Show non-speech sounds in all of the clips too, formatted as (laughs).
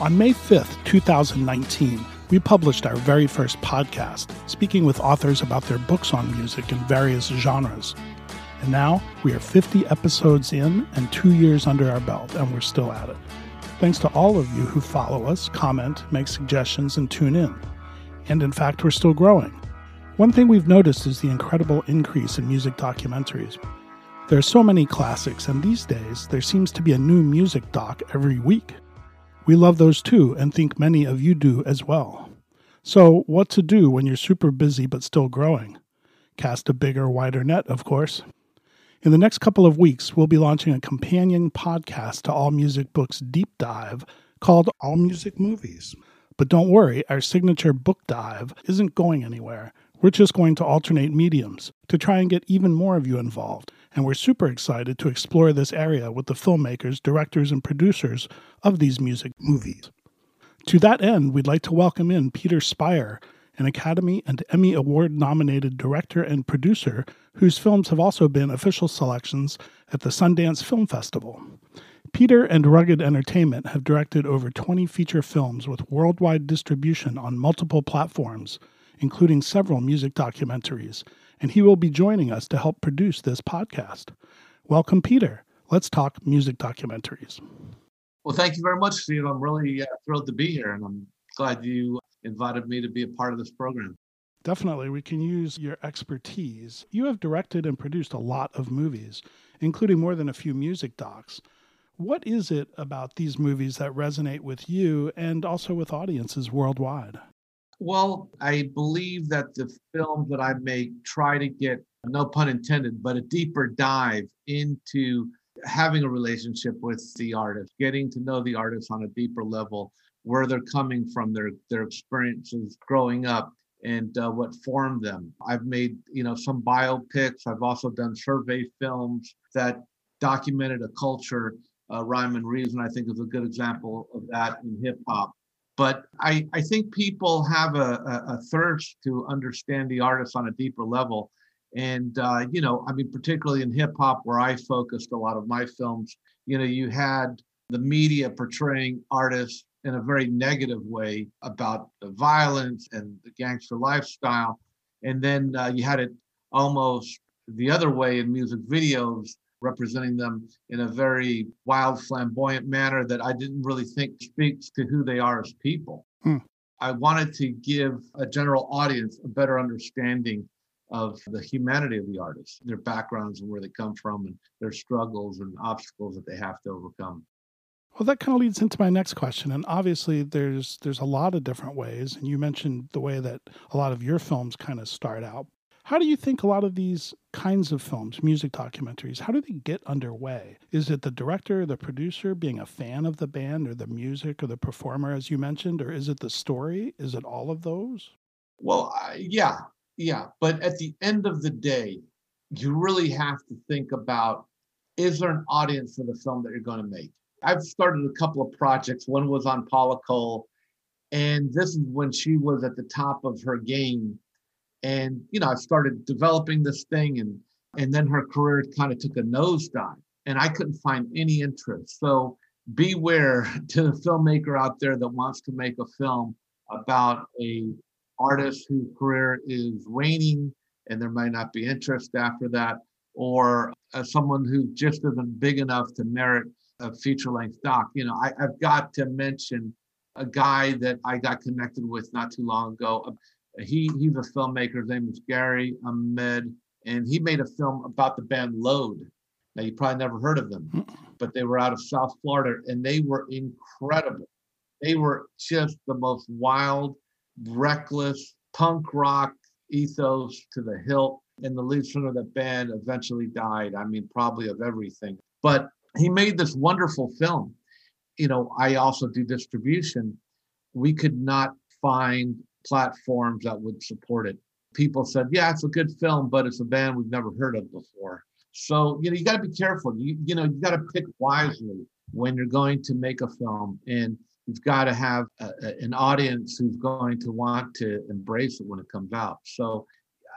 On May 5th, 2019, we published our very first podcast, speaking with authors about their books on music in various genres. And now we are 50 episodes in and two years under our belt, and we're still at it. Thanks to all of you who follow us, comment, make suggestions, and tune in. And in fact, we're still growing. One thing we've noticed is the incredible increase in music documentaries. There are so many classics, and these days there seems to be a new music doc every week. We love those too, and think many of you do as well. So, what to do when you're super busy but still growing? Cast a bigger, wider net, of course. In the next couple of weeks, we'll be launching a companion podcast to All Music Books Deep Dive called All Music Movies. But don't worry, our signature book dive isn't going anywhere. We're just going to alternate mediums to try and get even more of you involved. And we're super excited to explore this area with the filmmakers, directors, and producers of these music movies. To that end, we'd like to welcome in Peter Spirer an Academy and Emmy Award nominated director and producer whose films have also been official selections at the Sundance Film Festival. Peter and Rugged Entertainment have directed over 20 feature films with worldwide distribution on multiple platforms, including several music documentaries, and he will be joining us to help produce this podcast. Welcome, Peter. Let's talk music documentaries. Well, thank you very much, Steve. I'm really uh, thrilled to be here, and I'm glad you invited me to be a part of this program. Definitely, we can use your expertise. You have directed and produced a lot of movies, including more than a few music docs. What is it about these movies that resonate with you and also with audiences worldwide? Well, I believe that the films that I make try to get, no pun intended, but a deeper dive into having a relationship with the artist, getting to know the artist on a deeper level, where they're coming from, their their experiences growing up, and uh, what formed them. I've made you know some biopics. I've also done survey films that documented a culture. Uh, Rhyme and Reason, I think, is a good example of that in hip hop. But I, I think people have a, a, a, thirst to understand the artist on a deeper level. And, uh, you know, I mean, particularly in hip hop, where I focused a lot of my films, you know, you had the media portraying artists in a very negative way about the violence and the gangster lifestyle. And then uh, you had it almost the other way in music videos, representing them in a very wild, flamboyant manner that I didn't really think speaks to who they are as people. Hmm. I wanted to give a general audience a better understanding of the humanity of the artists, their backgrounds and where they come from, and their struggles and obstacles that they have to overcome. Well, that kind of leads into my next question, and obviously there's there's a lot of different ways, and you mentioned the way that a lot of your films kind of start out. How do you think a lot of these kinds of films, music documentaries, how do they get underway? Is it the director, the producer being a fan of the band or the music or the performer, as you mentioned, or is it the story? Is it all of those? Well, uh, yeah, yeah. But at the end of the day, you really have to think about is there an audience for the film that you're going to make? I've started a couple of projects. One was on Paula Cole, and this is when she was at the top of her game. And you know, I started developing this thing, and and then her career kind of took a nosedive, and I couldn't find any interest. So beware (laughs) to the filmmaker out there that wants to make a film about a artist whose career is waning and there might not be interest after that or uh, someone who just isn't big enough to merit a feature length doc. You know, I, have got to mention a guy that I got connected with not too long ago. He he's a filmmaker. His name is Gary Ahmed, and he made a film about the band Load. Now you probably never heard of them, hmm. but they were out of South Florida, and they were incredible. They were just the most wild, reckless punk rock ethos to the hilt. And the lead singer of the band eventually died. I mean, probably of everything. But he made this wonderful film. You know, I also do distribution. We could not find platforms that would support it. People said, yeah, it's a good film, but it's a band we've never heard of before. So, you know, you got to be careful. You, you know, you got to pick wisely when you're going to make a film. And you've got to have a, an audience who's going to want to embrace it when it comes out. So,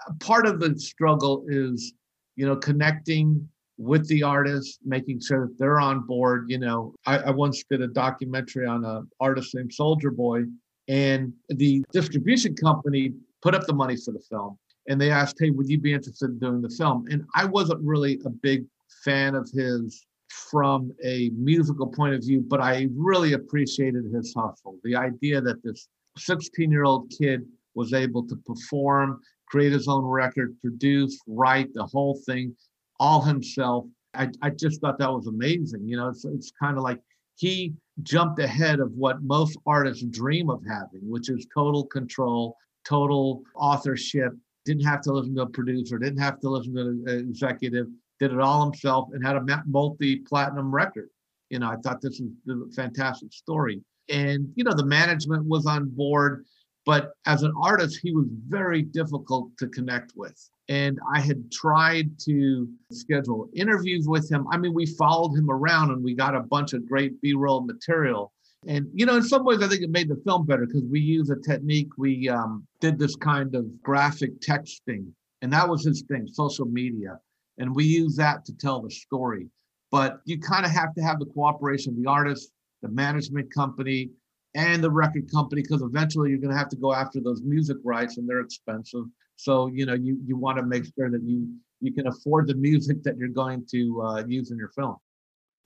uh, part of the struggle is, you know, connecting with the artists, making sure that they're on board. You know, I, I once did a documentary on an artist named Soldier Boy, and the distribution company put up the money for the film. And they asked, Hey, would you be interested in doing the film? And I wasn't really a big fan of his from a musical point of view, but I really appreciated his hustle. The idea that this 16 year old kid was able to perform, create his own record, produce, write the whole thing all himself. I, I just thought that was amazing. You know, it's, it's kind of like he jumped ahead of what most artists dream of having, which is total control, total authorship. Didn't have to listen to a producer, didn't have to listen to an executive, did it all himself and had a multi platinum record. You know, I thought this was a fantastic story. And, you know, the management was on board, but as an artist, he was very difficult to connect with. And I had tried to schedule interviews with him. I mean, we followed him around and we got a bunch of great B roll material. And, you know, in some ways, I think it made the film better because we use a technique. We um, did this kind of graphic texting, and that was his thing social media. And we use that to tell the story. But you kind of have to have the cooperation of the artist, the management company, and the record company because eventually you're going to have to go after those music rights and they're expensive so you know you you want to make sure that you you can afford the music that you're going to uh, use in your film.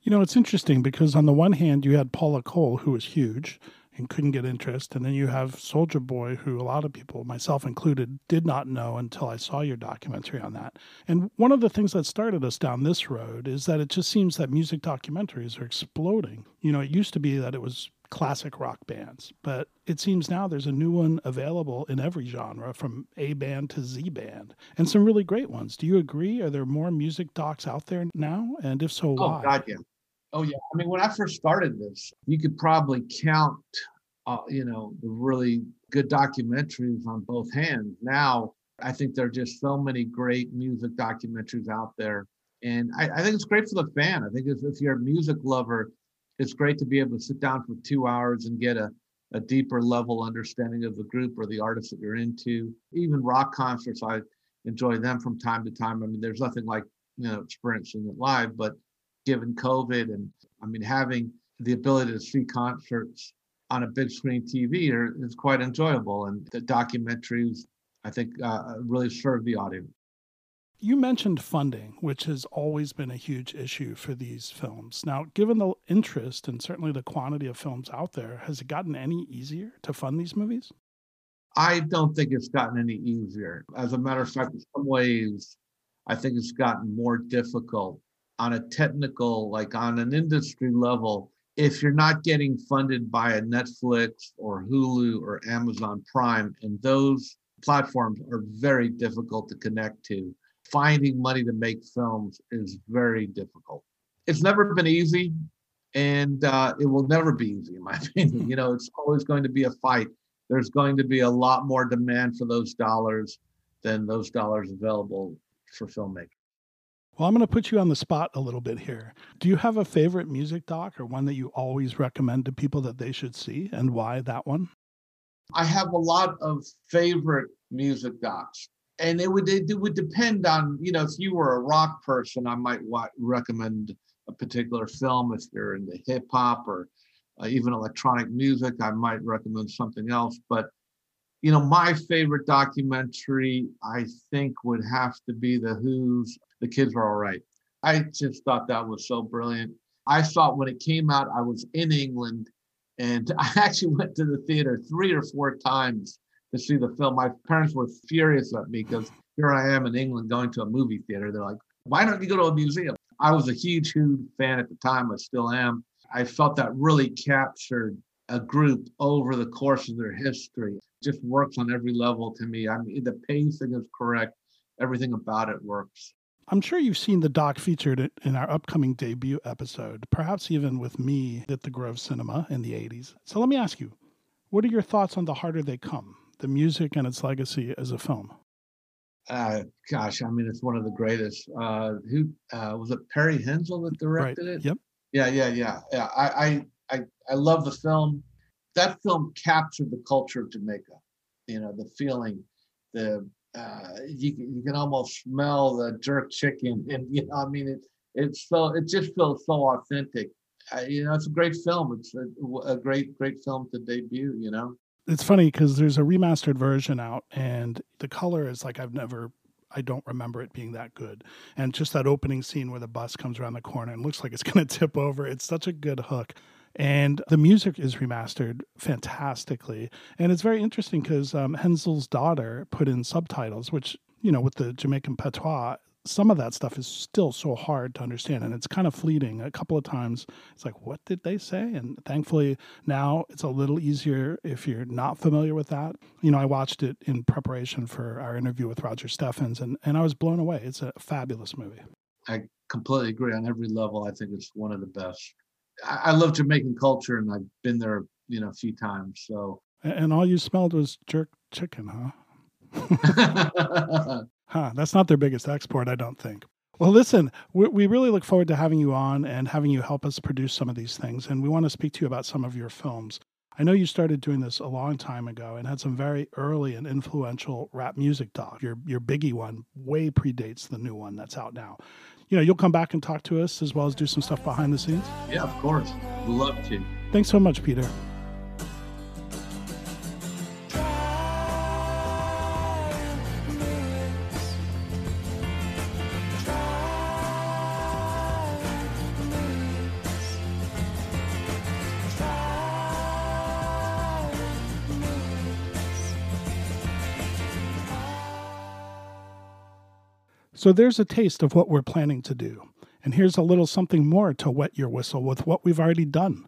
You know, it's interesting because on the one hand, you had Paula Cole, who was huge and couldn't get interest, and then you have Soldier Boy, who a lot of people, myself included, did not know until I saw your documentary on that. And one of the things that started us down this road is that it just seems that music documentaries are exploding. You know, it used to be that it was classic rock bands. But it seems now there's a new one available in every genre, from A band to Z band, and some really great ones. Do you agree? Are there more music docs out there now? And if so, oh, why? Oh, God, yeah. Oh, yeah. I mean, when I first started this, you could probably count, uh, you know, the really good documentaries on both hands. Now, I think there are just so many great music documentaries out there. And I, I think it's great for the fan. I think if, if you're a music lover, it's great to be able to sit down for two hours and get a, a deeper level understanding of the group or the artist that you're into. Even rock concerts, I enjoy them from time to time. I mean, there's nothing like, you know, experiencing it live, but given COVID and I mean, having the ability to see concerts on a big screen TV are, is quite enjoyable. And the documentaries, I think, uh, really serve the audience. You mentioned funding, which has always been a huge issue for these films. Now, given the interest and certainly the quantity of films out there, has it gotten any easier to fund these movies? I don't think it's gotten any easier. As a matter of fact, in some ways, I think it's gotten more difficult on a technical, like on an industry level. If you're not getting funded by a Netflix or Hulu or Amazon Prime, and those platforms are very difficult to connect to finding money to make films is very difficult. It's never been easy, and uh, it will never be easy, in my (laughs) opinion. You know, it's always going to be a fight. There's going to be a lot more demand for those dollars than those dollars available for filmmakers. Well, I'm going to put you on the spot a little bit here. Do you have a favorite music doc or one that you always recommend to people that they should see, and why that one? I have a lot of favorite music docs and it would it would depend on you know if you were a rock person i might recommend a particular film if you're into hip hop or uh, even electronic music i might recommend something else but you know my favorite documentary i think would have to be the who's the kids were all right i just thought that was so brilliant i it when it came out i was in england and (laughs) i actually went to the theater three or four times to see the film. My parents were furious at me because here I am in England going to a movie theater. They're like, why don't you go to a museum? I was a huge Who fan at the time. I still am. I felt that really captured a group over the course of their history. It just works on every level to me. I mean, the pacing is correct. Everything about it works. I'm sure you've seen the doc featured in our upcoming debut episode, perhaps even with me at the Grove Cinema in the 80s. So let me ask you, what are your thoughts on The Harder They Come? the music and its legacy as a film? Uh, gosh, I mean, it's one of the greatest. Uh, who uh, was it? Perry Henzell that directed right. it. Yep. Yeah, yeah, yeah, yeah. I, I, I, I love the film. That film captured the culture of Jamaica. You know, the feeling, the uh, you you can almost smell the jerk chicken, (laughs) and you know, I mean, it it's so it just feels so authentic. Uh, you know, it's a great film. It's a, a great great film to debut. You know, it's funny because there's a remastered version out, and the color is like I've never. I don't remember it being that good. And just that opening scene where the bus comes around the corner and looks like it's (laughs) going to tip over. It's such a good hook. And the music is remastered fantastically. And it's very interesting because um, Henzell's daughter put in subtitles, which, you know, with the Jamaican patois, some of that stuff is still so hard to understand and it's kind of fleeting. A couple of times it's like, what did they say? And thankfully now it's a little easier if you're not familiar with that. You know, I watched it in preparation for our interview with Roger Steffens and, and I was blown away. It's a fabulous movie. I completely agree on every level. I think it's one of the best. I, love Jamaican culture and I've been there, you know, a few times. So and all you smelled was jerk chicken, huh? (laughs) Huh, that's not their biggest export, I don't think. Well, listen, we, we, really look forward to having you on and having you help us produce some of these things. And we want to speak to you about some of your films. I know you started doing this a long time ago and had some very early and influential rap music doc. Your your biggie one way predates the new one that's out now. You know, you'll come back and talk to us as well as do some stuff behind the scenes. Yeah, of course. Love to. Thanks so much, Peter. So there's a taste of what we're planning to do. And here's a little something more to wet your whistle with what we've already done.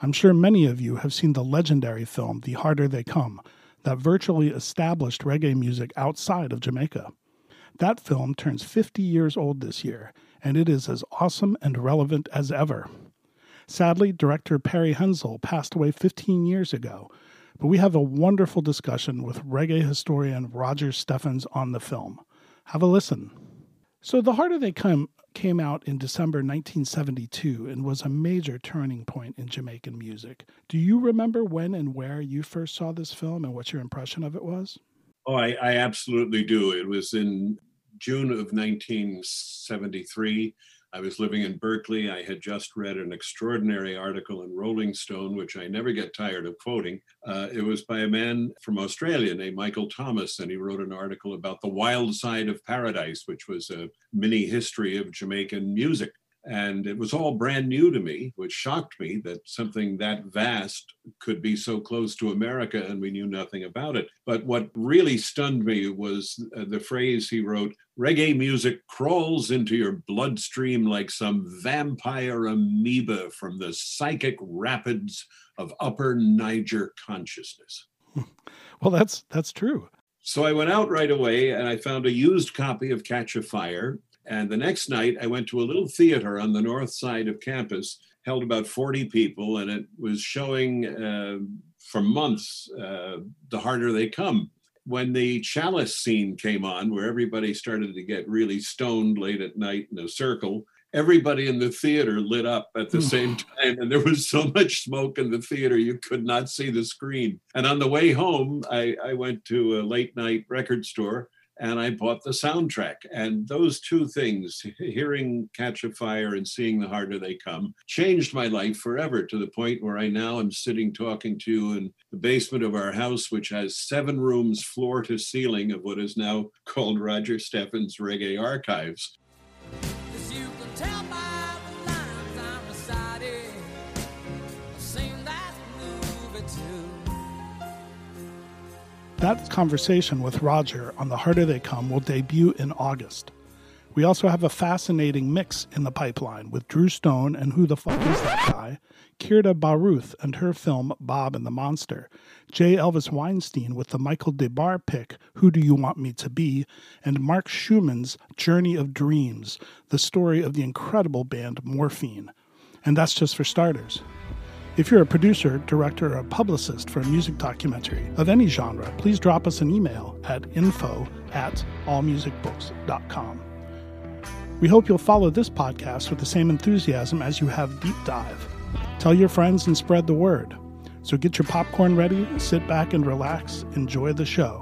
I'm sure many of you have seen the legendary film The Harder They Come, that virtually established reggae music outside of Jamaica. That film turns 50 years old this year, and it is as awesome and relevant as ever. Sadly, director Perry Henzell passed away 15 years ago, but we have a wonderful discussion with reggae historian Roger Steffens on the film. Have a listen. So, The Harder They Come came out in December 1972 and was a major turning point in Jamaican music. Do you remember when and where you first saw this film and what your impression of it was? Oh, I, I absolutely do. It was in June of 1973. I was living in Berkeley. I had just read an extraordinary article in Rolling Stone, which I never get tired of quoting. Uh, it was by a man from Australia named Michael Thomas, and he wrote an article about the wild side of paradise, which was a mini history of Jamaican music. And it was all brand new to me, which shocked me that something that vast could be so close to America and we knew nothing about it. But what really stunned me was uh, the phrase he wrote reggae music crawls into your bloodstream like some vampire amoeba from the psychic rapids of upper Niger consciousness. (laughs) Well, that's that's true. So I went out right away and I found a used copy of Catch a Fire and the next night, I went to a little theater on the north side of campus, held about 40 people, and it was showing uh, for months uh, The Harder They Come. When the chalice scene came on, where everybody started to get really stoned late at night in a circle, everybody in the theater lit up at the (sighs) same time and there was so much smoke in the theater you could not see the screen and on the way home i, I went to a late night record store and I bought the soundtrack. And those two things, hearing Catch a Fire and seeing The Harder They Come, changed my life forever to the point where I now am sitting talking to you in the basement of our house, which has seven rooms, floor to ceiling, of what is now called Roger Steffens Reggae Archives. That conversation with Roger on The Harder They Come will debut in August. We also have a fascinating mix in the pipeline with Drew Stone and Who the Fuck Is That Guy, Keirda Bahruth and her film Bob and the Monster, J. Elvis Weinstein with the Michael Des Barres pick Who Do You Want Me to Be, and Mark Schumann's Journey of Dreams, the story of the incredible band Morphine. And that's just for starters. If you're a producer, director, or publicist for a music documentary of any genre, please drop us an email at info at allmusicbooks.com. We hope you'll follow this podcast with the same enthusiasm as you have Deep Dive. Tell your friends and spread the word. So get your popcorn ready, sit back and relax, enjoy the show.